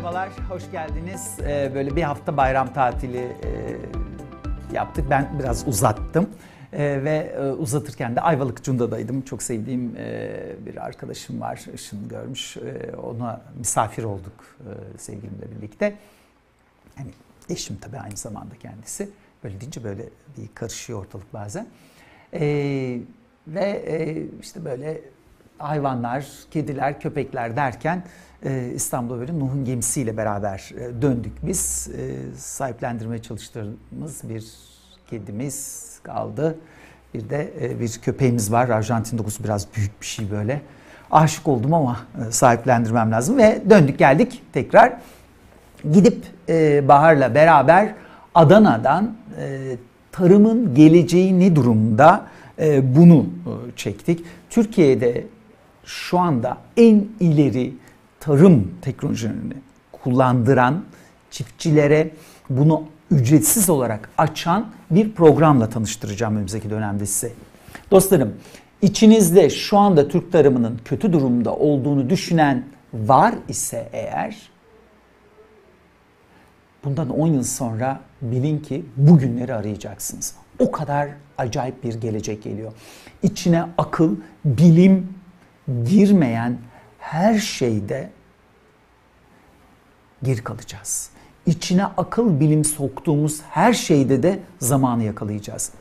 merhabalar, hoş geldiniz. Ee, böyle bir hafta bayram tatili e, yaptık. Ben biraz uzattım. Ee, ve e, uzatırken de Ayvalık Cunda'daydım. Çok sevdiğim e, bir arkadaşım var, Işın görmüş. E, ona misafir olduk e, sevgilimle birlikte. Yani eşim tabii aynı zamanda kendisi. Böyle deyince böyle bir karışıyor ortalık bazen. E, ve e, işte böyle hayvanlar, kediler, köpekler derken e, İstanbul'a böyle Nuh'un gemisiyle beraber e, döndük biz. E, sahiplendirmeye çalıştığımız bir kedimiz kaldı. Bir de e, bir köpeğimiz var. Arjantin dokusu biraz büyük bir şey böyle. Aşık oldum ama e, sahiplendirmem lazım ve döndük geldik tekrar. Gidip e, Bahar'la beraber Adana'dan e, tarımın geleceği ne durumda e, bunu e, çektik. Türkiye'de şu anda en ileri tarım teknolojilerini kullandıran çiftçilere bunu ücretsiz olarak açan bir programla tanıştıracağım önümüzdeki dönemde size. Dostlarım, içinizde şu anda Türk tarımının kötü durumda olduğunu düşünen var ise eğer bundan 10 yıl sonra bilin ki bugünleri arayacaksınız. O kadar acayip bir gelecek geliyor. İçine akıl, bilim girmeyen her şeyde geri kalacağız. İçine akıl bilim soktuğumuz her şeyde de zamanı yakalayacağız.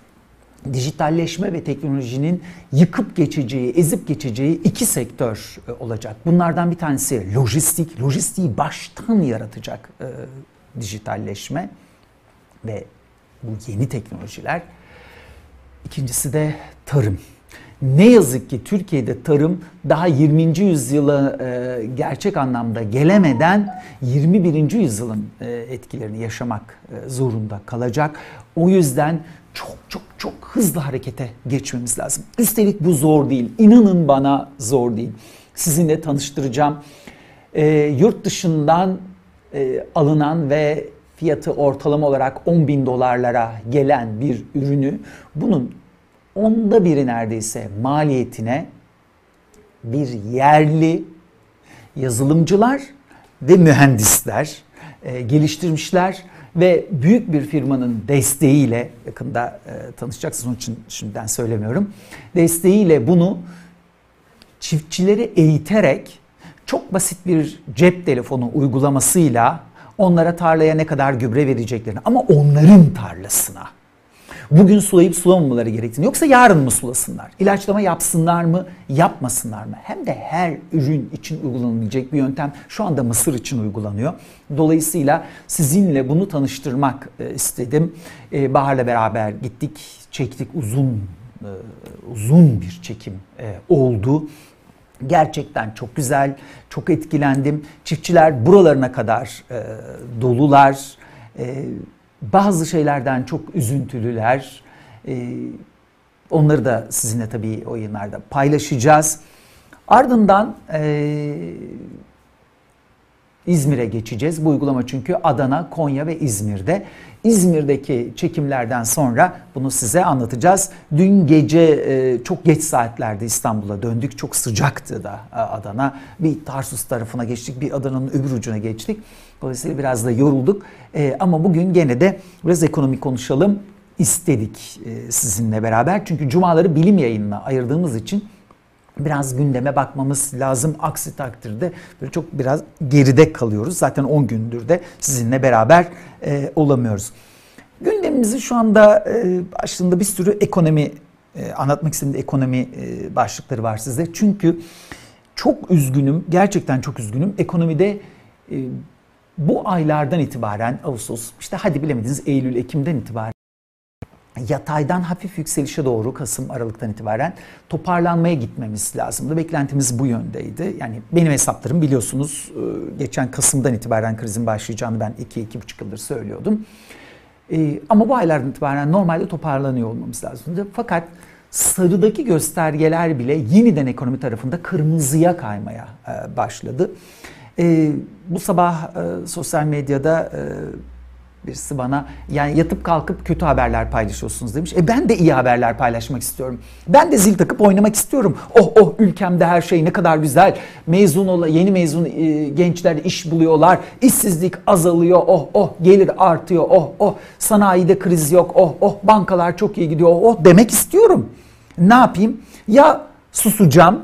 Dijitalleşme ve teknolojinin yıkıp geçeceği, ezip geçeceği iki sektör e, olacak. Bunlardan bir tanesi lojistik, lojistiği baştan yaratacak e, dijitalleşme ve bu yeni teknolojiler. İkincisi de tarım. Ne yazık ki Türkiye'de tarım daha 20. yüzyıla e, gerçek anlamda gelemeden 21. yüzyılın e, etkilerini yaşamak e, zorunda kalacak. O yüzden çok çok çok hızlı harekete geçmemiz lazım. Üstelik bu zor değil. İnanın bana zor değil. Sizinle tanıştıracağım. E, yurt dışından e, alınan ve fiyatı ortalama olarak 10 bin dolarlara gelen bir ürünü bunun onda biri neredeyse maliyetine bir yerli yazılımcılar ve mühendisler e, geliştirmişler ve büyük bir firmanın desteğiyle yakında e, tanışacaksınız onun için şimdiden söylemiyorum. Desteğiyle bunu çiftçileri eğiterek çok basit bir cep telefonu uygulamasıyla onlara tarlaya ne kadar gübre vereceklerini ama onların tarlasına bugün sulayıp sulamamaları gerektiğini yoksa yarın mı sulasınlar? İlaçlama yapsınlar mı, yapmasınlar mı? Hem de her ürün için uygulanabilecek bir yöntem şu anda Mısır için uygulanıyor. Dolayısıyla sizinle bunu tanıştırmak e, istedim. E, Bahar'la beraber gittik, çektik uzun e, uzun bir çekim oldu. Gerçekten çok güzel, çok etkilendim. Çiftçiler buralarına kadar dolular. Bazı şeylerden çok üzüntülüler. Ee, onları da sizinle tabii o yayınlarda paylaşacağız. Ardından e, İzmir'e geçeceğiz. Bu uygulama çünkü Adana, Konya ve İzmir'de. İzmir'deki çekimlerden sonra bunu size anlatacağız. Dün gece e, çok geç saatlerde İstanbul'a döndük. Çok sıcaktı da e, Adana. Bir Tarsus tarafına geçtik, bir Adana'nın öbür ucuna geçtik. Dolayısıyla biraz da yorulduk. E, ama bugün gene de biraz ekonomi konuşalım istedik sizinle beraber. Çünkü cumaları bilim yayınına ayırdığımız için biraz gündeme bakmamız lazım. Aksi takdirde böyle çok biraz geride kalıyoruz. Zaten 10 gündür de sizinle beraber e, olamıyoruz. Gündemimizi şu anda e, başlığında bir sürü ekonomi e, anlatmak istediğim ekonomi e, başlıkları var size. Çünkü çok üzgünüm, gerçekten çok üzgünüm. Ekonomide e, bu aylardan itibaren Ağustos, işte hadi bilemediniz Eylül, Ekim'den itibaren yataydan hafif yükselişe doğru Kasım Aralık'tan itibaren toparlanmaya gitmemiz lazımdı. Beklentimiz bu yöndeydi. Yani benim hesaplarım biliyorsunuz e, geçen Kasım'dan itibaren krizin başlayacağını ben 2-2,5 yıldır söylüyordum. E, ama bu aylardan itibaren normalde toparlanıyor olmamız lazımdı. Fakat sarıdaki göstergeler bile yeniden ekonomi tarafında kırmızıya kaymaya e. Bu sabah sosyal medyada Birisi bana yani yatıp kalkıp kötü haberler paylaşıyorsunuz demiş. E ben de iyi haberler paylaşmak istiyorum. Ben de zil takıp oynamak istiyorum. Oh oh ülkemde her şey ne kadar güzel. Mezun ola, yeni mezun e, gençler iş buluyorlar. İşsizlik azalıyor. Oh oh gelir artıyor. Oh oh sanayide kriz yok. Oh oh bankalar çok iyi gidiyor. Oh, oh demek istiyorum. Ne yapayım? Ya susacağım.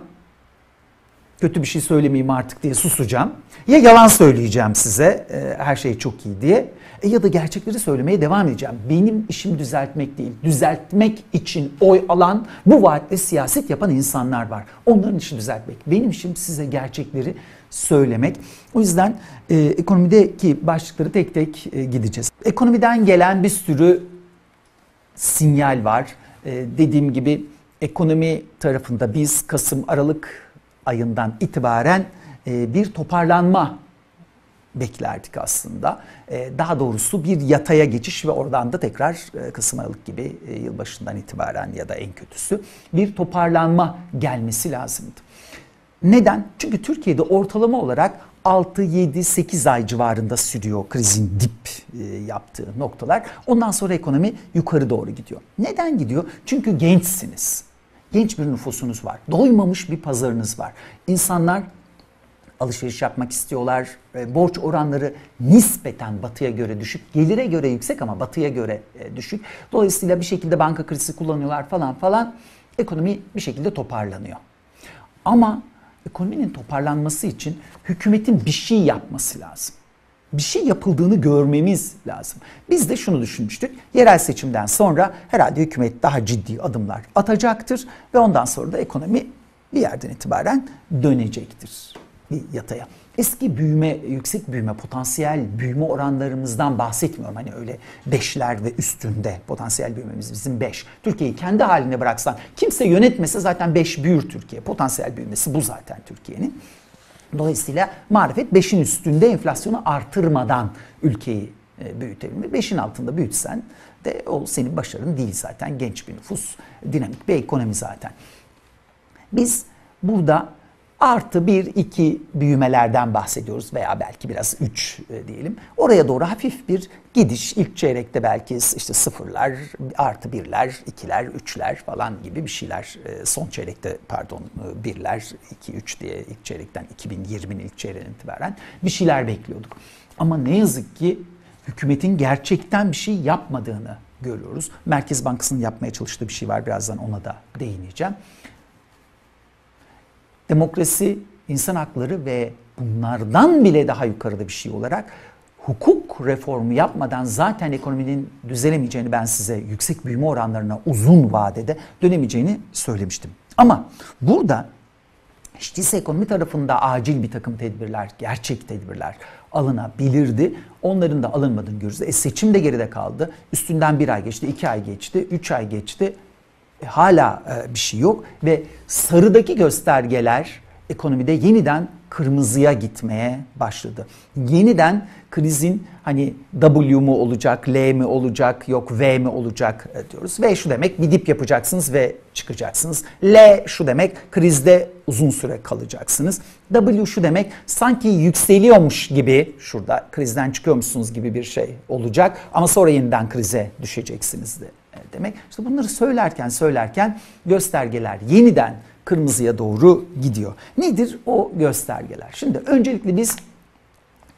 Kötü bir şey söylemeyeyim artık diye susacağım. Ya yalan söyleyeceğim size e, her şey çok iyi diye e, ya da gerçekleri söylemeye devam edeceğim. Benim işim düzeltmek değil. Düzeltmek için oy alan bu vaatle siyaset yapan insanlar var. Onların işi düzeltmek. Benim işim size gerçekleri söylemek. O yüzden e, ekonomideki başlıkları tek tek e, gideceğiz. Ekonomiden gelen bir sürü sinyal var. E, dediğim gibi ekonomi tarafında biz Kasım Aralık ayından itibaren e, bir toparlanma beklerdik aslında. E, daha doğrusu bir yataya geçiş ve oradan da tekrar e, Kasım Aralık gibi yılbaşından itibaren ya da en kötüsü bir toparlanma gelmesi lazımdı. Neden? Çünkü Türkiye'de ortalama olarak 6, 7, 8 ay civarında sürüyor krizin dip yaptığı noktalar. Ondan sonra ekonomi yukarı doğru gidiyor. Neden gidiyor? Çünkü gençsiniz. Genç bir nüfusunuz var. Doymamış bir pazarınız var. İnsanlar alışveriş yapmak istiyorlar. E, borç oranları nispeten batıya göre düşük. Gelire göre yüksek ama batıya göre e, düşük. Dolayısıyla bir şekilde banka kredisi kullanıyorlar falan falan. Ekonomi bir şekilde toparlanıyor. Ama ekonominin toparlanması için hükümetin bir şey yapması lazım. Bir şey yapıldığını görmemiz lazım. Biz de şunu düşünmüştük. Yerel seçimden sonra herhalde hükümet daha ciddi adımlar atacaktır ve ondan sonra da ekonomi bir yerden itibaren dönecektir bir yataya. Eski büyüme, yüksek büyüme, potansiyel büyüme oranlarımızdan bahsetmiyorum. Hani öyle beşler ve üstünde potansiyel büyümemiz bizim beş. Türkiye'yi kendi haline bıraksan, kimse yönetmese zaten beş büyür Türkiye. Potansiyel büyümesi bu zaten Türkiye'nin. Dolayısıyla marifet beşin üstünde enflasyonu artırmadan ülkeyi e, büyütebilmek. Beşin altında büyütsen de o senin başarın değil zaten. Genç bir nüfus, dinamik bir ekonomi zaten. Biz burada artı bir iki büyümelerden bahsediyoruz veya belki biraz üç e, diyelim. Oraya doğru hafif bir gidiş. ilk çeyrekte belki işte sıfırlar, artı birler, ikiler, üçler falan gibi bir şeyler. E, son çeyrekte pardon e, birler, iki, üç diye ilk çeyrekten 2020'nin ilk çeyreğinden itibaren bir şeyler bekliyorduk. Ama ne yazık ki hükümetin gerçekten bir şey yapmadığını görüyoruz. Merkez Bankası'nın yapmaya çalıştığı bir şey var. Birazdan ona da değineceğim. Demokrasi, insan hakları ve bunlardan bile daha yukarıda bir şey olarak hukuk reformu yapmadan zaten ekonominin düzelemeyeceğini ben size yüksek büyüme oranlarına uzun vadede dönemeyeceğini söylemiştim. Ama burada değilse ekonomi tarafında acil bir takım tedbirler, gerçek tedbirler alınabilirdi. Onların da alınmadığını görürüz. E seçim de geride kaldı. Üstünden bir ay geçti, iki ay geçti, üç ay geçti. E, hala e, bir şey yok ve sarıdaki göstergeler ekonomide yeniden kırmızıya gitmeye başladı. Yeniden krizin hani W mu olacak, L mi olacak, yok V mi olacak e, diyoruz. V şu demek bir dip yapacaksınız ve çıkacaksınız. L şu demek krizde uzun süre kalacaksınız. W şu demek sanki yükseliyormuş gibi şurada krizden çıkıyormuşsunuz gibi bir şey olacak ama sonra yeniden krize düşeceksiniz de demek. İşte bunları söylerken söylerken göstergeler yeniden kırmızıya doğru gidiyor. Nedir o göstergeler? Şimdi öncelikle biz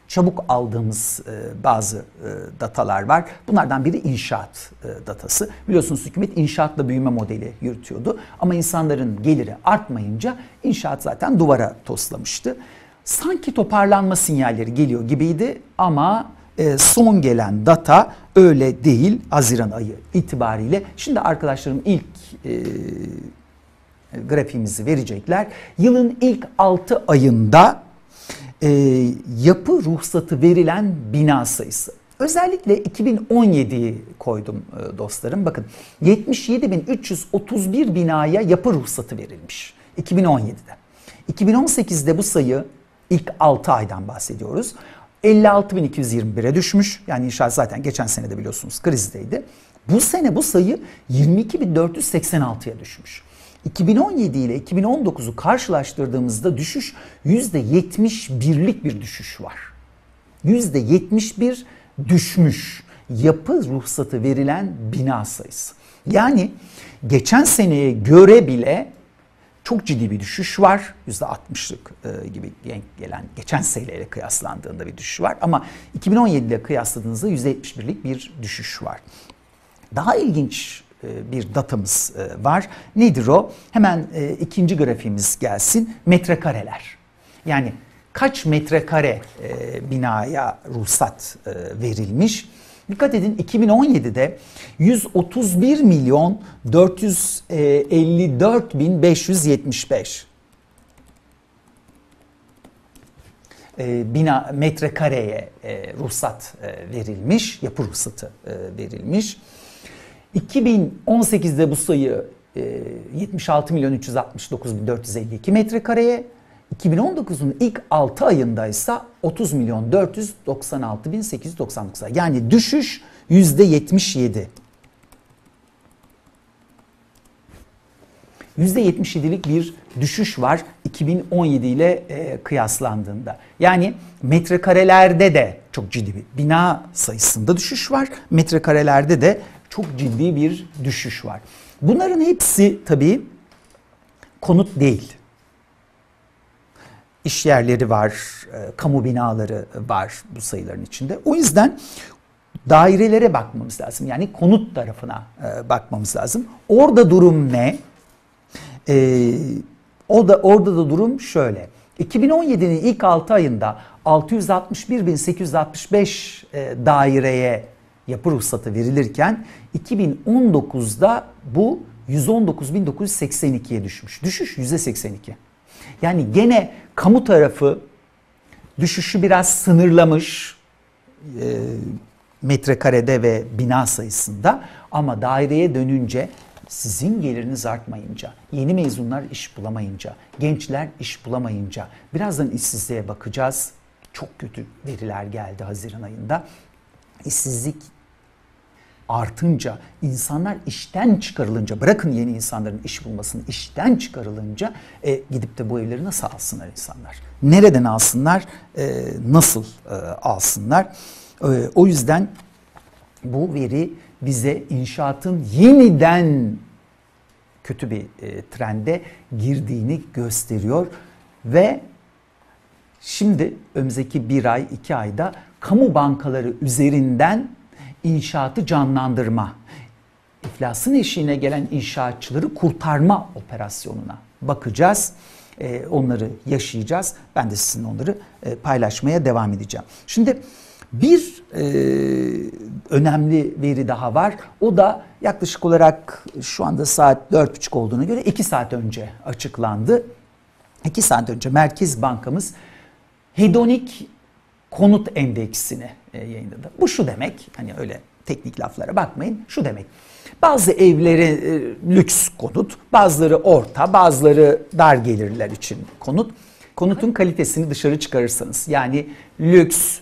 çabuk aldığımız e, bazı e, datalar var. Bunlardan biri inşaat e, datası. Biliyorsunuz hükümet inşaatla büyüme modeli yürütüyordu. Ama insanların geliri artmayınca inşaat zaten duvara toslamıştı. Sanki toparlanma sinyalleri geliyor gibiydi ama e, son gelen data öyle değil Haziran ayı itibariyle. Şimdi arkadaşlarım ilk e, grafiğimizi verecekler. Yılın ilk 6 ayında e, yapı ruhsatı verilen bina sayısı. Özellikle 2017'yi koydum e, dostlarım. Bakın 77.331 binaya yapı ruhsatı verilmiş 2017'de. 2018'de bu sayı ilk 6 aydan bahsediyoruz. 56.221'e düşmüş. Yani inşaat zaten geçen sene de biliyorsunuz krizdeydi. Bu sene bu sayı 22.486'ya düşmüş. 2017 ile 2019'u karşılaştırdığımızda düşüş %71'lik bir düşüş var. %71 düşmüş. yapı ruhsatı verilen bina sayısı. Yani geçen seneye göre bile çok ciddi bir düşüş var. %60'lık e, gibi gelen geçen seneyle kıyaslandığında bir düşüş var. Ama 2017 ile kıyasladığınızda %71'lik bir düşüş var. Daha ilginç e, bir datamız e, var. Nedir o? Hemen ikinci grafiğimiz gelsin. Metrekareler. Yani kaç metrekare binaya ruhsat verilmiş? Dikkat edin 2017'de 131 milyon 454 bin 575 e, bina metrekareye e, ruhsat e, verilmiş, yapı ruhsatı e, verilmiş. 2018'de bu sayı e, 76 milyon 369 bin 452 metrekareye, 2019'un ilk 6 ayında ise 30 milyon 496 bin 899. Yani düşüş %77. %77'lik bir düşüş var 2017 ile e, kıyaslandığında. Yani metrekarelerde de çok ciddi bir bina sayısında düşüş var. Metrekarelerde de çok ciddi bir düşüş var. Bunların hepsi tabii konut değil iş yerleri var, e, kamu binaları var bu sayıların içinde. O yüzden dairelere bakmamız lazım. Yani konut tarafına e, bakmamız lazım. Orada durum ne? E, o da orada da durum şöyle. 2017'nin ilk 6 ayında 661.865 e, daireye yapı ruhsatı verilirken 2019'da bu 119.982'ye düşmüş. Düşüş %82. Yani gene kamu tarafı düşüşü biraz sınırlamış e, metrekarede ve bina sayısında ama daireye dönünce sizin geliriniz artmayınca, yeni mezunlar iş bulamayınca, gençler iş bulamayınca, birazdan işsizliğe bakacağız. Çok kötü veriler geldi Haziran ayında. İşsizlik artınca, insanlar işten çıkarılınca, bırakın yeni insanların iş bulmasını, işten çıkarılınca e, gidip de bu evleri nasıl alsınlar insanlar? Nereden alsınlar, e, nasıl e, alsınlar? E, o yüzden bu veri bize inşaatın yeniden kötü bir e, trende girdiğini gösteriyor ve şimdi önümüzdeki bir ay, iki ayda kamu bankaları üzerinden inşaatı canlandırma, iflasın eşiğine gelen inşaatçıları kurtarma operasyonuna bakacağız. E, onları yaşayacağız. Ben de sizinle onları e, paylaşmaya devam edeceğim. Şimdi bir e, önemli veri daha var. O da yaklaşık olarak şu anda saat 4.30 olduğuna göre 2 saat önce açıklandı. 2 saat önce Merkez Bankamız hedonik konut endeksini e, yayınladı. Bu şu demek, hani öyle teknik laflara bakmayın, şu demek. Bazı evleri e, lüks konut, bazıları orta, bazıları dar gelirler için konut. Konutun kalitesini dışarı çıkarırsanız yani lüks,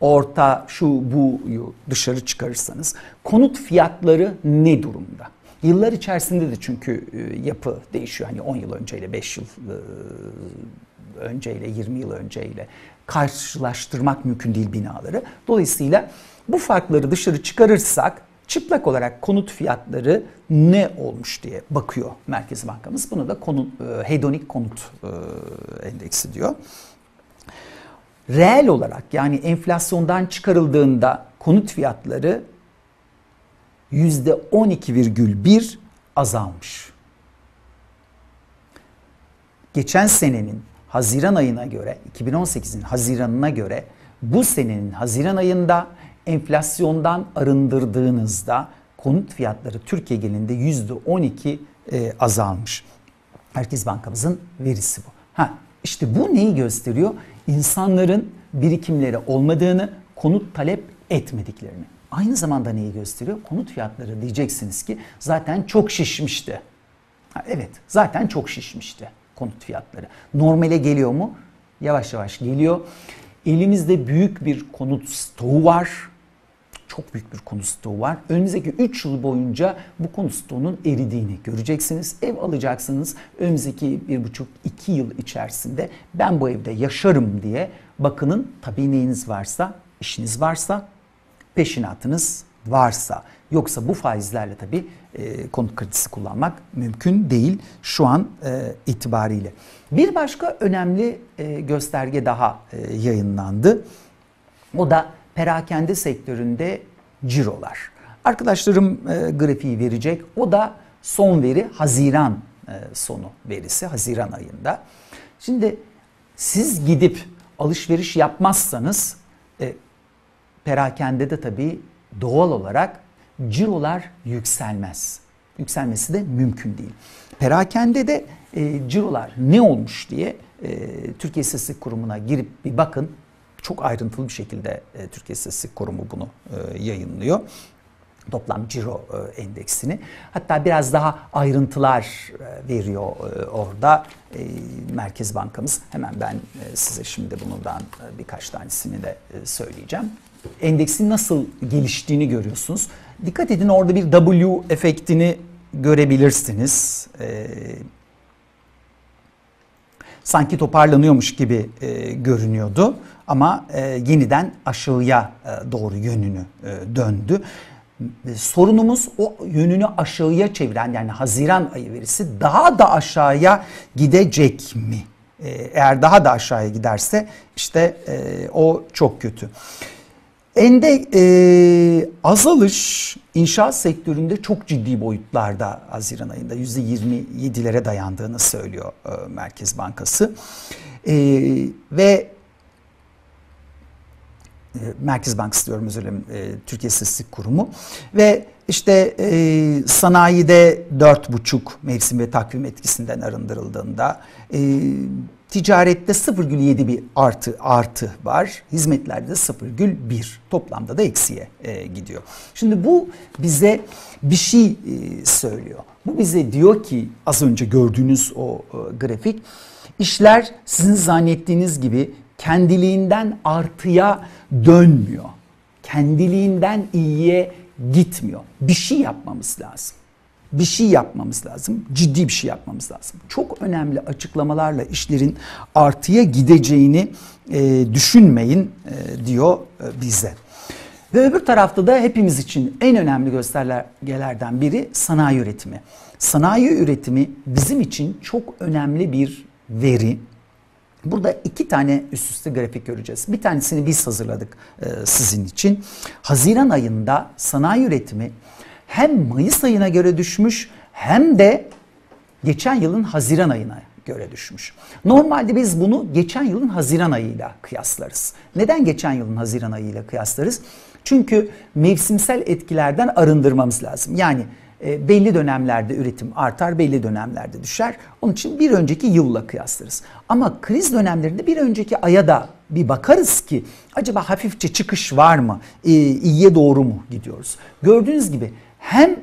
orta, şu buyu dışarı çıkarırsanız konut fiyatları ne durumda? Yıllar içerisinde de çünkü e, yapı değişiyor. Hani 10 yıl önceyle, 5 yıl önceyle, 20 yıl önceyle karşılaştırmak mümkün değil binaları. Dolayısıyla bu farkları dışarı çıkarırsak çıplak olarak konut fiyatları ne olmuş diye bakıyor Merkez Bankamız. Bunu da konut, e, hedonik konut e, endeksi diyor. Reel olarak yani enflasyondan çıkarıldığında konut fiyatları %12,1 azalmış. Geçen senenin Haziran ayına göre 2018'in Haziran'ına göre bu senenin Haziran ayında enflasyondan arındırdığınızda konut fiyatları Türkiye genelinde %12 e, azalmış. Merkez Bankamızın verisi bu. Ha işte bu neyi gösteriyor? İnsanların birikimleri olmadığını, konut talep etmediklerini. Aynı zamanda neyi gösteriyor? Konut fiyatları diyeceksiniz ki zaten çok şişmişti. Ha, evet, zaten çok şişmişti konut fiyatları. Normale geliyor mu? Yavaş yavaş geliyor. Elimizde büyük bir konut stoğu var. Çok büyük bir konut stoğu var. Önümüzdeki 3 yıl boyunca bu konut stoğunun eridiğini göreceksiniz. Ev alacaksınız. Önümüzdeki 1,5-2 yıl içerisinde ben bu evde yaşarım diye bakının tabii neyiniz varsa, işiniz varsa peşinatınız varsa. Yoksa bu faizlerle tabii e, konut kredisi kullanmak mümkün değil şu an e, itibariyle. Bir başka önemli e, gösterge daha e, yayınlandı. O da perakende sektöründe cirolar. Arkadaşlarım e, grafiği verecek. O da son veri Haziran e, sonu verisi Haziran ayında. Şimdi siz gidip alışveriş yapmazsanız e, perakende de tabii doğal olarak cirolar yükselmez. Yükselmesi de mümkün değil. Perakende de e, cirolar ne olmuş diye e, Türkiye İstatistik Kurumu'na girip bir bakın. Çok ayrıntılı bir şekilde e, Türkiye İstatistik Kurumu bunu e, yayınlıyor toplam ciro e, endeksini. Hatta biraz daha ayrıntılar e, veriyor e, orada Merkez Bankamız. Hemen ben size şimdi bundan birkaç tanesini de söyleyeceğim. Endeksin nasıl geliştiğini görüyorsunuz. Dikkat edin orada bir W efektini görebilirsiniz. Sanki toparlanıyormuş gibi görünüyordu ama yeniden aşağıya doğru yönünü döndü sorunumuz o yönünü aşağıya çeviren yani Haziran ayı verisi daha da aşağıya gidecek mi? Ee, eğer daha da aşağıya giderse işte e, o çok kötü. Ende e, azalış inşaat sektöründe çok ciddi boyutlarda Haziran ayında %27'lere dayandığını söylüyor e, Merkez Bankası. E, ve e, Merkez Bankası diyorum özür dilerim e, Türkiye İstatistik Kurumu ve işte e, sanayide dört buçuk mevsim ve takvim etkisinden arındırıldığında e, ticarette 0,7 bir artı artı var. Hizmetlerde de 0,1 toplamda da eksiye e, gidiyor. Şimdi bu bize bir şey e, söylüyor. Bu bize diyor ki az önce gördüğünüz o e, grafik işler sizin zannettiğiniz gibi kendiliğinden artıya dönmüyor. Kendiliğinden iyiye gitmiyor. Bir şey yapmamız lazım. Bir şey yapmamız lazım. Ciddi bir şey yapmamız lazım. Çok önemli açıklamalarla işlerin artıya gideceğini e, düşünmeyin e, diyor e, bize. Ve öbür tarafta da hepimiz için en önemli göstergelerden biri sanayi üretimi. Sanayi üretimi bizim için çok önemli bir veri. Burada iki tane üst üste grafik göreceğiz. Bir tanesini biz hazırladık e, sizin için. Haziran ayında sanayi üretimi hem Mayıs ayına göre düşmüş hem de geçen yılın Haziran ayına göre düşmüş. Normalde biz bunu geçen yılın Haziran ayıyla kıyaslarız. Neden geçen yılın Haziran ayıyla kıyaslarız? Çünkü mevsimsel etkilerden arındırmamız lazım. Yani e, belli dönemlerde üretim artar, belli dönemlerde düşer. Onun için bir önceki yılla kıyaslarız. Ama kriz dönemlerinde bir önceki aya da bir bakarız ki acaba hafifçe çıkış var mı? E, iyiye doğru mu gidiyoruz? Gördüğünüz gibi hem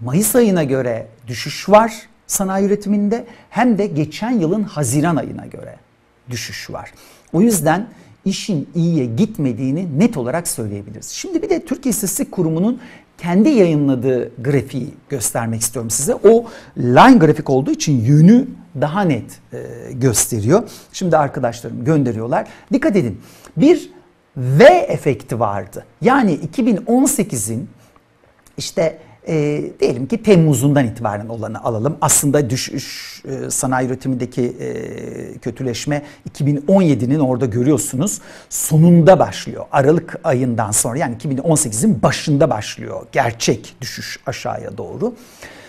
Mayıs ayına göre düşüş var sanayi üretiminde hem de geçen yılın Haziran ayına göre düşüş var. O yüzden işin iyiye gitmediğini net olarak söyleyebiliriz. Şimdi bir de Türkiye İstatistik Kurumu'nun kendi yayınladığı grafiği göstermek istiyorum size. O line grafik olduğu için yönü daha net e, gösteriyor. Şimdi arkadaşlarım gönderiyorlar. Dikkat edin. Bir V efekti vardı. Yani 2018'in işte e, diyelim ki Temmuz'undan itibaren olanı alalım. Aslında düşüş e, sanayi üretimindeki e, kötüleşme 2017'nin orada görüyorsunuz sonunda başlıyor. Aralık ayından sonra yani 2018'in başında başlıyor gerçek düşüş aşağıya doğru.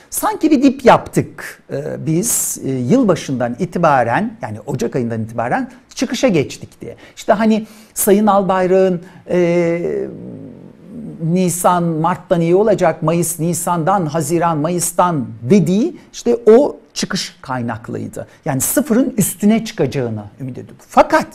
Sanki bir dip yaptık e, biz e, yılbaşından itibaren yani Ocak ayından itibaren çıkışa geçtik diye. İşte hani Sayın Albayrak'ın e, Nisan, Mart'tan iyi olacak, Mayıs, Nisan'dan, Haziran, Mayıs'tan dediği işte o çıkış kaynaklıydı. Yani sıfırın üstüne çıkacağını ümit ediyorduk. Fakat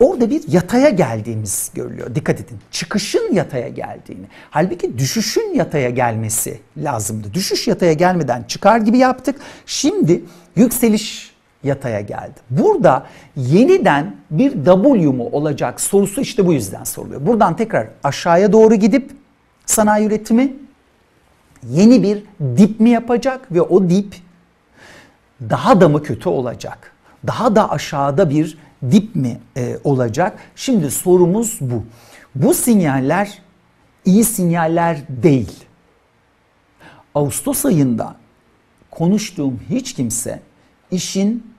orada bir yataya geldiğimiz görülüyor. Dikkat edin. Çıkışın yataya geldiğini. Halbuki düşüşün yataya gelmesi lazımdı. Düşüş yataya gelmeden çıkar gibi yaptık. Şimdi yükseliş yataya geldi. Burada yeniden bir W mu olacak sorusu işte bu yüzden soruluyor. Buradan tekrar aşağıya doğru gidip sanayi üretimi yeni bir dip mi yapacak ve o dip daha da mı kötü olacak? Daha da aşağıda bir dip mi e, olacak? Şimdi sorumuz bu. Bu sinyaller iyi sinyaller değil. Ağustos ayında konuştuğum hiç kimse işin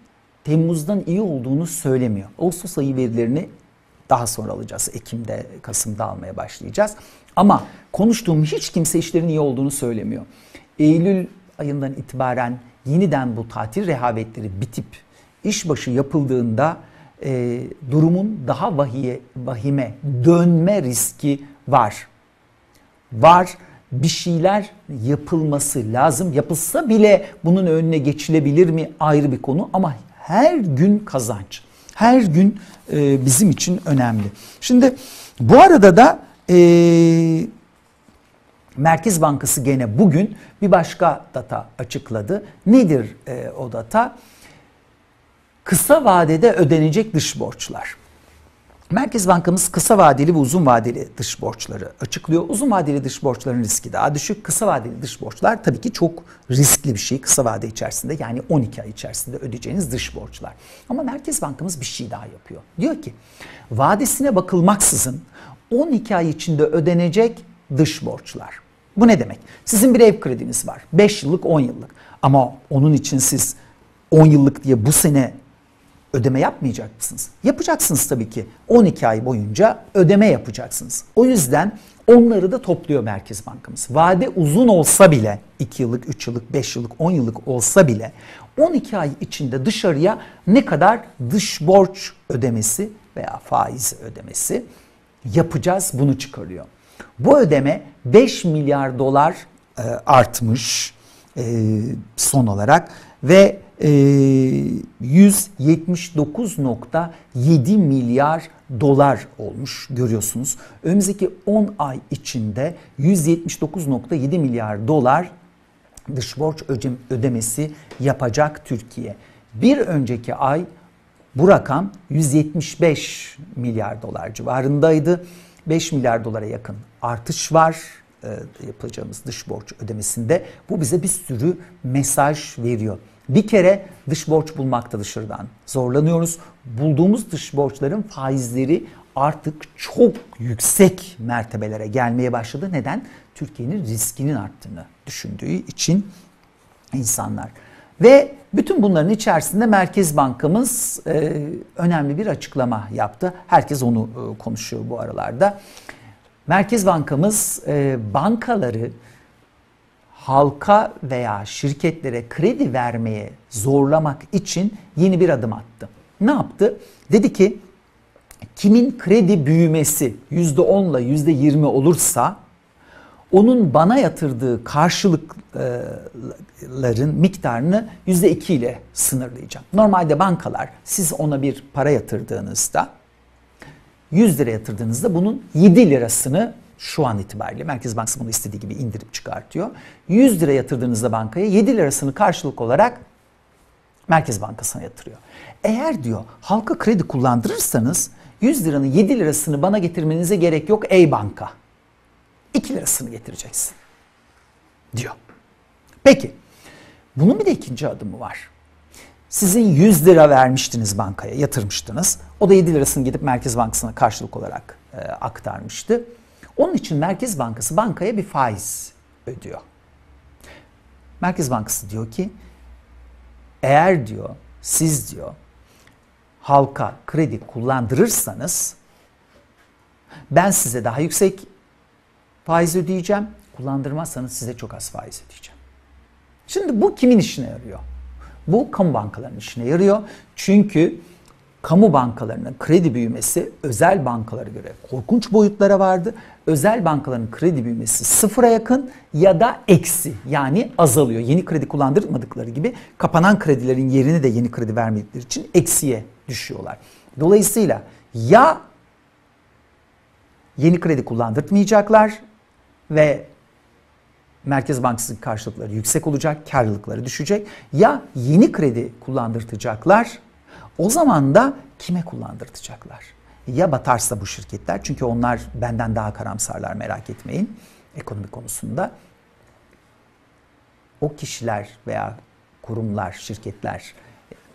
Temmuz'dan iyi olduğunu söylemiyor. Ağustos ayı verilerini daha sonra alacağız. Ekim'de, Kasım'da almaya başlayacağız. Ama konuştuğum hiç kimse işlerin iyi olduğunu söylemiyor. Eylül ayından itibaren yeniden bu tatil rehavetleri bitip işbaşı yapıldığında e, durumun daha vahiye, vahime dönme riski var. Var bir şeyler yapılması lazım. Yapılsa bile bunun önüne geçilebilir mi ayrı bir konu ama her gün kazanç. Her gün e, bizim için önemli. Şimdi bu arada da e, Merkez Bankası gene bugün bir başka data açıkladı. Nedir e, o data? Kısa vadede ödenecek dış borçlar. Merkez Bankamız kısa vadeli ve uzun vadeli dış borçları açıklıyor. Uzun vadeli dış borçların riski daha düşük. Kısa vadeli dış borçlar tabii ki çok riskli bir şey kısa vade içerisinde yani 12 ay içerisinde ödeyeceğiniz dış borçlar. Ama Merkez Bankamız bir şey daha yapıyor. Diyor ki vadesine bakılmaksızın 12 ay içinde ödenecek dış borçlar. Bu ne demek? Sizin bir ev krediniz var. 5 yıllık 10 yıllık. Ama onun için siz 10 yıllık diye bu sene ödeme yapmayacak mısınız? Yapacaksınız tabii ki. 12 ay boyunca ödeme yapacaksınız. O yüzden onları da topluyor Merkez Bankamız. Vade uzun olsa bile 2 yıllık, 3 yıllık, 5 yıllık, 10 yıllık olsa bile 12 ay içinde dışarıya ne kadar dış borç ödemesi veya faiz ödemesi yapacağız bunu çıkarıyor. Bu ödeme 5 milyar dolar e, artmış e, son olarak ve 179.7 milyar dolar olmuş görüyorsunuz. Önümüzdeki 10 ay içinde 179.7 milyar dolar dış borç ödemesi yapacak Türkiye. Bir önceki ay bu rakam 175 milyar dolar civarındaydı. 5 milyar dolara yakın artış var e, yapacağımız dış borç ödemesinde. Bu bize bir sürü mesaj veriyor. Bir kere dış borç bulmakta dışarıdan zorlanıyoruz. Bulduğumuz dış borçların faizleri artık çok yüksek mertebelere gelmeye başladı. Neden? Türkiye'nin riskinin arttığını düşündüğü için insanlar. Ve bütün bunların içerisinde Merkez Bankamız e, önemli bir açıklama yaptı. Herkes onu e, konuşuyor bu aralarda. Merkez Bankamız e, bankaları halka veya şirketlere kredi vermeye zorlamak için yeni bir adım attı. Ne yaptı? Dedi ki kimin kredi büyümesi %10 ile %20 olursa onun bana yatırdığı karşılıkların miktarını %2 ile sınırlayacağım. Normalde bankalar siz ona bir para yatırdığınızda 100 lira yatırdığınızda bunun 7 lirasını şu an itibariyle Merkez Bankası bunu istediği gibi indirip çıkartıyor. 100 lira yatırdığınızda bankaya 7 lirasını karşılık olarak Merkez Bankası'na yatırıyor. Eğer diyor halka kredi kullandırırsanız 100 liranın 7 lirasını bana getirmenize gerek yok ey banka. 2 lirasını getireceksin diyor. Peki bunun bir de ikinci adımı var. Sizin 100 lira vermiştiniz bankaya, yatırmıştınız. O da 7 lirasını gidip Merkez Bankası'na karşılık olarak e, aktarmıştı. Onun için Merkez Bankası bankaya bir faiz ödüyor. Merkez Bankası diyor ki eğer diyor siz diyor halka kredi kullandırırsanız ben size daha yüksek faiz ödeyeceğim. Kullandırmazsanız size çok az faiz ödeyeceğim. Şimdi bu kimin işine yarıyor? Bu kamu bankalarının işine yarıyor. Çünkü kamu bankalarının kredi büyümesi özel bankalara göre korkunç boyutlara vardı. Özel bankaların kredi büyümesi sıfıra yakın ya da eksi yani azalıyor. Yeni kredi kullandırmadıkları gibi kapanan kredilerin yerini de yeni kredi vermedikleri için eksiye düşüyorlar. Dolayısıyla ya yeni kredi kullandırtmayacaklar ve Merkez Bankası karşılıkları yüksek olacak, karlılıkları düşecek. Ya yeni kredi kullandırtacaklar, o zaman da kime kullandırtacaklar? Ya batarsa bu şirketler, çünkü onlar benden daha karamsarlar merak etmeyin ekonomi konusunda. O kişiler veya kurumlar, şirketler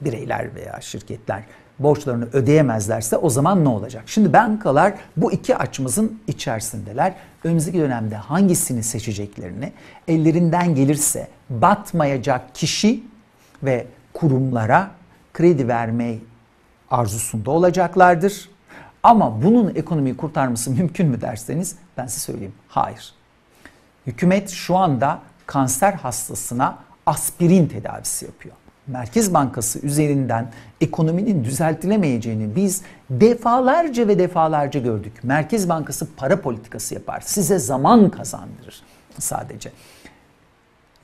bireyler veya şirketler borçlarını ödeyemezlerse o zaman ne olacak? Şimdi bankalar bu iki açımızın içerisindeler. Önümüzdeki dönemde hangisini seçeceklerini ellerinden gelirse batmayacak kişi ve kurumlara kredi verme arzusunda olacaklardır. Ama bunun ekonomiyi kurtarması mümkün mü derseniz ben size söyleyeyim. Hayır. Hükümet şu anda kanser hastasına aspirin tedavisi yapıyor. Merkez Bankası üzerinden ekonominin düzeltilemeyeceğini biz defalarca ve defalarca gördük. Merkez Bankası para politikası yapar. Size zaman kazandırır sadece.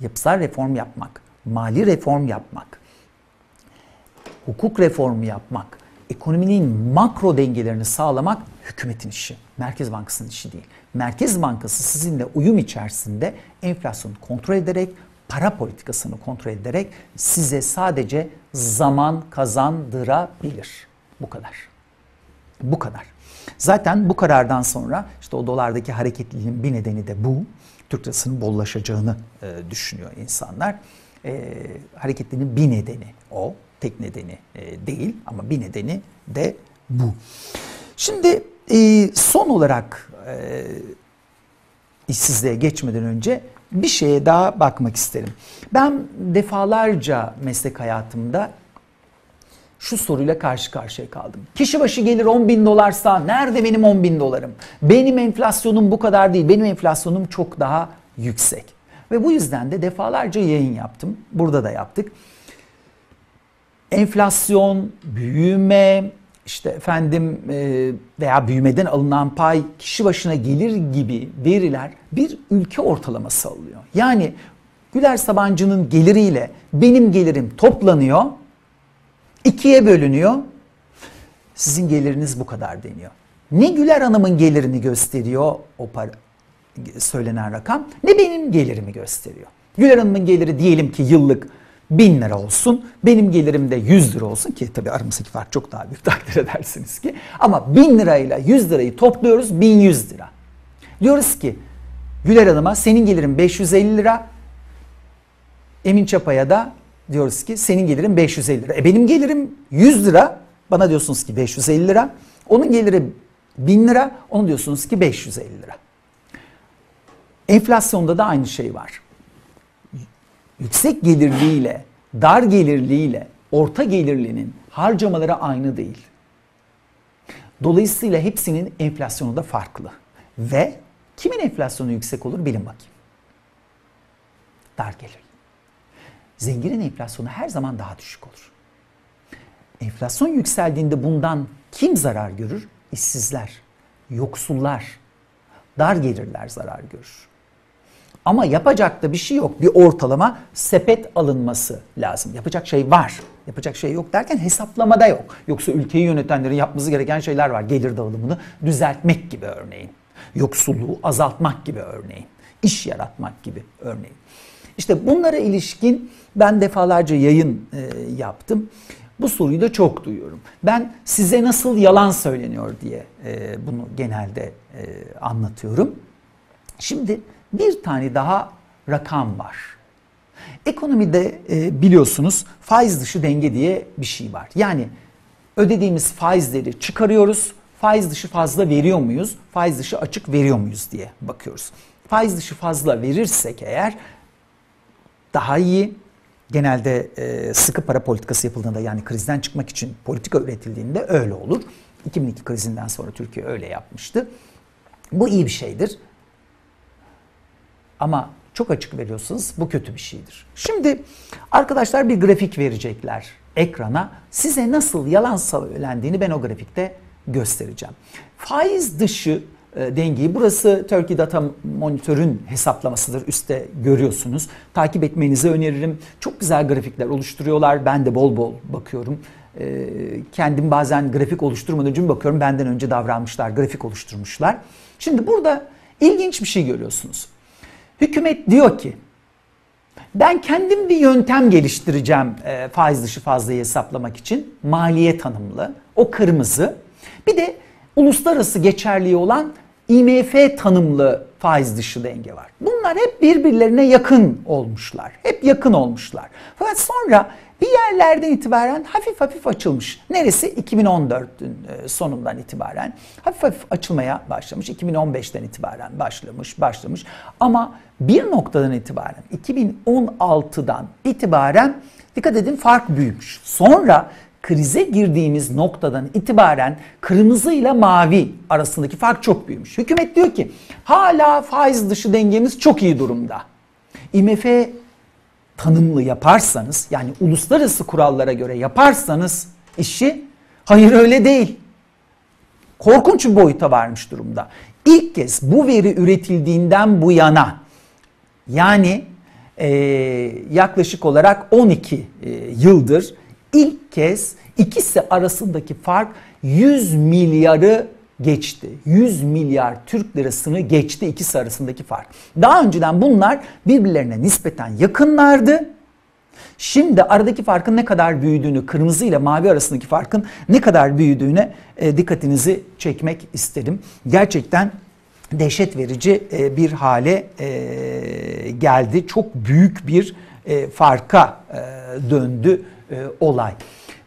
Yapısal reform yapmak, mali reform yapmak, hukuk reformu yapmak, ekonominin makro dengelerini sağlamak hükümetin işi. Merkez Bankası'nın işi değil. Merkez Bankası sizinle uyum içerisinde enflasyonu kontrol ederek, para politikasını kontrol ederek size sadece zaman kazandırabilir. Bu kadar. Bu kadar. Zaten bu karardan sonra işte o dolardaki hareketliliğin bir nedeni de bu. Türk lirasının bollaşacağını e, düşünüyor insanlar. E, hareketliliğin bir nedeni o. Tek nedeni e, değil ama bir nedeni de bu. Şimdi e, son olarak e, işsizliğe geçmeden önce bir şeye daha bakmak isterim. Ben defalarca meslek hayatımda şu soruyla karşı karşıya kaldım. Kişi başı gelir 10 bin dolarsa nerede benim 10 bin dolarım? Benim enflasyonum bu kadar değil. Benim enflasyonum çok daha yüksek. Ve bu yüzden de defalarca yayın yaptım. Burada da yaptık. Enflasyon, büyüme, işte efendim e, veya büyümeden alınan pay kişi başına gelir gibi veriler bir ülke ortalaması alıyor. Yani Güler Sabancı'nın geliriyle benim gelirim toplanıyor, ikiye bölünüyor. Sizin geliriniz bu kadar deniyor. Ne Güler Hanım'ın gelirini gösteriyor o para, söylenen rakam ne benim gelirimi gösteriyor. Güler Hanım'ın geliri diyelim ki yıllık 1000 lira olsun. Benim gelirim de 100 lira olsun ki tabii aramızdaki fark çok daha büyük takdir edersiniz ki. Ama 1000 lirayla 100 lirayı topluyoruz 1100 lira. Diyoruz ki Güler Hanım'a senin gelirin 550 lira. Emin Çapa'ya da diyoruz ki senin gelirin 550 lira. E benim gelirim 100 lira. Bana diyorsunuz ki 550 lira. Onun geliri 1000 lira. Onu diyorsunuz ki 550 lira. Enflasyonda da aynı şey var yüksek gelirliyle, dar gelirliyle, orta gelirlinin harcamaları aynı değil. Dolayısıyla hepsinin enflasyonu da farklı. Ve kimin enflasyonu yüksek olur bilin bakayım. Dar gelir. Zenginin enflasyonu her zaman daha düşük olur. Enflasyon yükseldiğinde bundan kim zarar görür? İşsizler, yoksullar, dar gelirler zarar görür. Ama yapacak da bir şey yok. Bir ortalama sepet alınması lazım. Yapacak şey var. Yapacak şey yok derken hesaplamada yok. Yoksa ülkeyi yönetenlerin yapması gereken şeyler var. Gelir dağılımını düzeltmek gibi örneğin. Yoksulluğu azaltmak gibi örneğin. İş yaratmak gibi örneğin. İşte bunlara ilişkin ben defalarca yayın e, yaptım. Bu soruyu da çok duyuyorum. Ben size nasıl yalan söyleniyor diye e, bunu genelde e, anlatıyorum. Şimdi bir tane daha rakam var. Ekonomide e, biliyorsunuz faiz dışı denge diye bir şey var. Yani ödediğimiz faizleri çıkarıyoruz. Faiz dışı fazla veriyor muyuz? Faiz dışı açık veriyor muyuz diye bakıyoruz. Faiz dışı fazla verirsek eğer daha iyi genelde e, sıkı para politikası yapıldığında yani krizden çıkmak için politika üretildiğinde öyle olur. 2002 krizinden sonra Türkiye öyle yapmıştı. Bu iyi bir şeydir. Ama çok açık veriyorsunuz bu kötü bir şeydir. Şimdi arkadaşlar bir grafik verecekler ekrana. Size nasıl yalan söylendiğini ben o grafikte göstereceğim. Faiz dışı e, dengeyi burası Turkey Data Monitör'ün hesaplamasıdır. Üste görüyorsunuz. Takip etmenizi öneririm. Çok güzel grafikler oluşturuyorlar. Ben de bol bol bakıyorum. E, kendim bazen grafik oluşturmadan önce bakıyorum. Benden önce davranmışlar, grafik oluşturmuşlar. Şimdi burada ilginç bir şey görüyorsunuz. Hükümet diyor ki ben kendim bir yöntem geliştireceğim e, faiz dışı fazlayı hesaplamak için. Maliye tanımlı. O kırmızı. Bir de uluslararası geçerliği olan IMF tanımlı faiz dışı denge var. Bunlar hep birbirlerine yakın olmuşlar. Hep yakın olmuşlar. Fakat sonra bir yerlerden itibaren hafif hafif açılmış. Neresi? 2014'ün e, sonundan itibaren hafif hafif açılmaya başlamış. 2015'ten itibaren başlamış, başlamış. Ama bir noktadan itibaren 2016'dan itibaren dikkat edin fark büyümüş. Sonra krize girdiğimiz noktadan itibaren kırmızı ile mavi arasındaki fark çok büyümüş. Hükümet diyor ki hala faiz dışı dengemiz çok iyi durumda. IMF tanımlı yaparsanız yani uluslararası kurallara göre yaparsanız işi hayır öyle değil. Korkunç bir boyuta varmış durumda. İlk kez bu veri üretildiğinden bu yana yani e, yaklaşık olarak 12 e, yıldır ilk kez ikisi arasındaki fark 100 milyarı geçti. 100 milyar Türk lirasını geçti ikisi arasındaki fark. Daha önceden bunlar birbirlerine nispeten yakınlardı. Şimdi aradaki farkın ne kadar büyüdüğünü, kırmızı ile mavi arasındaki farkın ne kadar büyüdüğüne e, dikkatinizi çekmek istedim. Gerçekten dehşet verici e, bir hale e, geldi. Çok büyük bir farka döndü olay.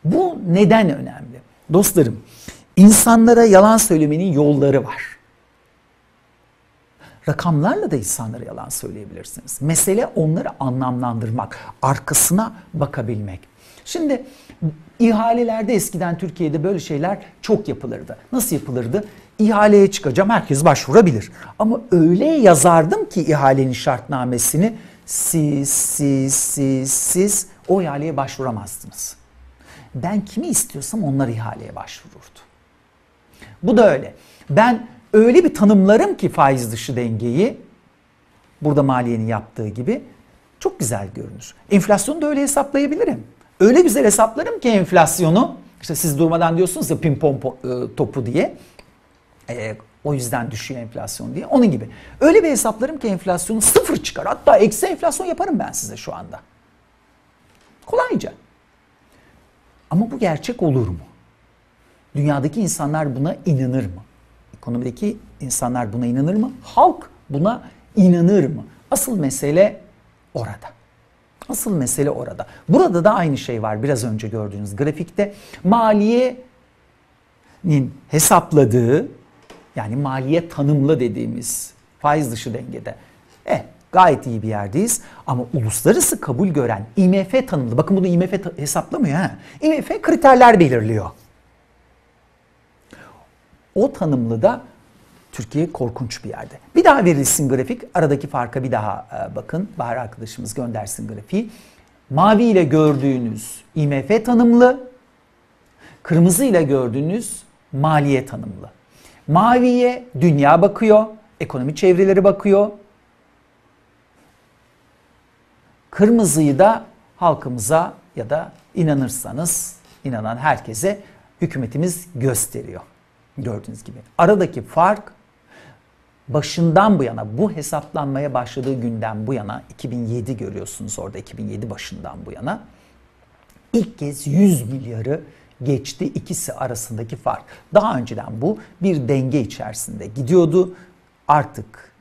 Bu neden önemli? Dostlarım, insanlara yalan söylemenin yolları var. Rakamlarla da insanlara yalan söyleyebilirsiniz. Mesele onları anlamlandırmak, arkasına bakabilmek. Şimdi ihalelerde eskiden Türkiye'de böyle şeyler çok yapılırdı. Nasıl yapılırdı? İhaleye çıkacağım, herkes başvurabilir. Ama öyle yazardım ki ihalenin şartnamesini siz, siz, siz, siz o ihaleye başvuramazsınız. Ben kimi istiyorsam onlar ihaleye başvururdu. Bu da öyle. Ben öyle bir tanımlarım ki faiz dışı dengeyi burada maliyenin yaptığı gibi çok güzel görünür. Enflasyonu da öyle hesaplayabilirim. Öyle güzel hesaplarım ki enflasyonu işte siz durmadan diyorsunuz ya pimpon e, topu diye. E, o yüzden düşüyor enflasyon diye. Onun gibi. Öyle bir hesaplarım ki enflasyonu sıfır çıkar. Hatta eksi enflasyon yaparım ben size şu anda. Kolayca. Ama bu gerçek olur mu? Dünyadaki insanlar buna inanır mı? Ekonomideki insanlar buna inanır mı? Halk buna inanır mı? Asıl mesele orada. Asıl mesele orada. Burada da aynı şey var biraz önce gördüğünüz grafikte. Maliyenin hesapladığı yani maliye tanımlı dediğimiz faiz dışı dengede. Eh gayet iyi bir yerdeyiz ama uluslararası kabul gören IMF tanımlı. Bakın bunu IMF hesaplamıyor ha. IMF kriterler belirliyor. O tanımlı da Türkiye korkunç bir yerde. Bir daha verilsin grafik. Aradaki farka bir daha e, bakın. Bahar arkadaşımız göndersin grafiği. Mavi ile gördüğünüz IMF tanımlı, kırmızı ile gördüğünüz maliye tanımlı. Maviye dünya bakıyor, ekonomi çevreleri bakıyor. Kırmızıyı da halkımıza ya da inanırsanız inanan herkese hükümetimiz gösteriyor. Gördüğünüz gibi. Aradaki fark başından bu yana bu hesaplanmaya başladığı günden bu yana 2007 görüyorsunuz orada 2007 başından bu yana ilk kez 100 milyarı geçti ikisi arasındaki fark. Daha önceden bu bir denge içerisinde gidiyordu. Artık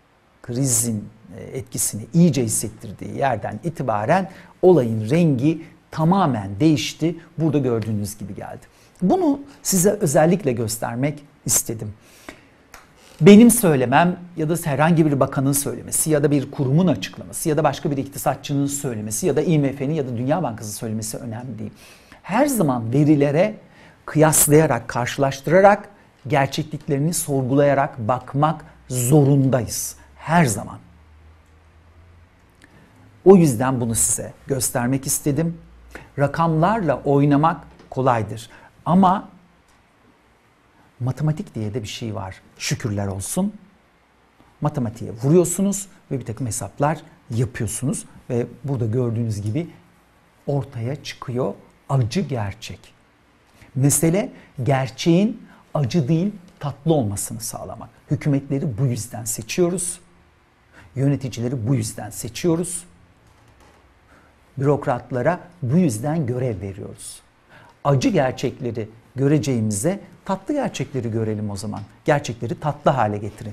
krizin e, etkisini iyice hissettirdiği yerden itibaren olayın rengi tamamen değişti. Burada gördüğünüz gibi geldi. Bunu size özellikle göstermek istedim. Benim söylemem ya da herhangi bir bakanın söylemesi ya da bir kurumun açıklaması ya da başka bir iktisatçının söylemesi ya da IMF'nin ya da Dünya Bankası söylemesi önemli değil. Her zaman verilere kıyaslayarak, karşılaştırarak, gerçekliklerini sorgulayarak bakmak zorundayız. Her zaman. O yüzden bunu size göstermek istedim. Rakamlarla oynamak kolaydır. Ama matematik diye de bir şey var. Şükürler olsun. Matematiğe vuruyorsunuz ve bir takım hesaplar yapıyorsunuz. Ve burada gördüğünüz gibi ortaya çıkıyor acı gerçek. Mesele gerçeğin acı değil tatlı olmasını sağlamak. Hükümetleri bu yüzden seçiyoruz. Yöneticileri bu yüzden seçiyoruz. Bürokratlara bu yüzden görev veriyoruz. Acı gerçekleri göreceğimize tatlı gerçekleri görelim o zaman. Gerçekleri tatlı hale getirin.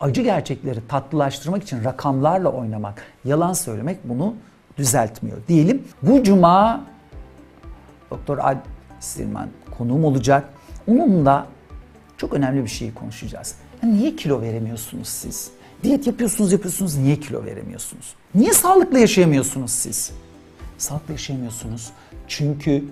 Acı gerçekleri tatlılaştırmak için rakamlarla oynamak, yalan söylemek bunu düzeltmiyor. Diyelim bu cuma Doktor Alp Sirman konuğum olacak. Onunla çok önemli bir şeyi konuşacağız. Ya niye kilo veremiyorsunuz siz? Diyet yapıyorsunuz yapıyorsunuz niye kilo veremiyorsunuz? Niye sağlıklı yaşayamıyorsunuz siz? Sağlıklı yaşayamıyorsunuz çünkü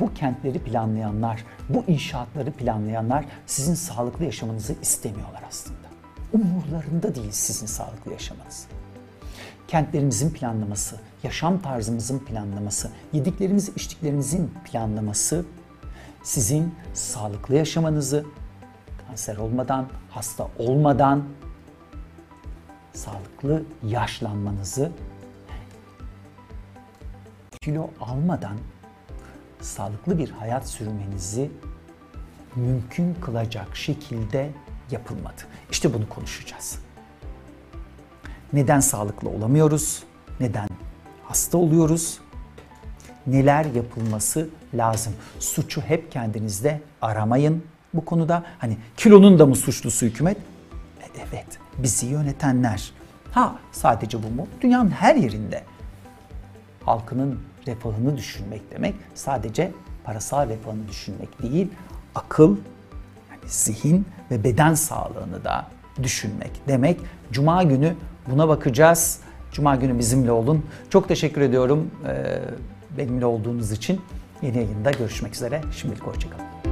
bu kentleri planlayanlar, bu inşaatları planlayanlar sizin sağlıklı yaşamanızı istemiyorlar aslında. Umurlarında değil sizin sağlıklı yaşamanız. Kentlerimizin planlaması, yaşam tarzımızın planlaması, yediklerimiz, içtiklerimizin planlaması sizin sağlıklı yaşamanızı, kanser olmadan, hasta olmadan sağlıklı yaşlanmanızı, kilo almadan sağlıklı bir hayat sürmenizi mümkün kılacak şekilde yapılmadı. İşte bunu konuşacağız. Neden sağlıklı olamıyoruz? Neden hasta oluyoruz? Neler yapılması lazım? Suçu hep kendinizde aramayın bu konuda. Hani kilonun da mı suçlusu hükümet? E, Evet, bizi yönetenler. Ha sadece bu mu? Dünyanın her yerinde halkının refahını düşünmek demek sadece parasal refahını düşünmek değil, akıl, yani zihin ve beden sağlığını da düşünmek demek. Cuma günü buna bakacağız. Cuma günü bizimle olun. Çok teşekkür ediyorum benimle olduğunuz için. Yeni yayında görüşmek üzere. Şimdilik hoşçakalın.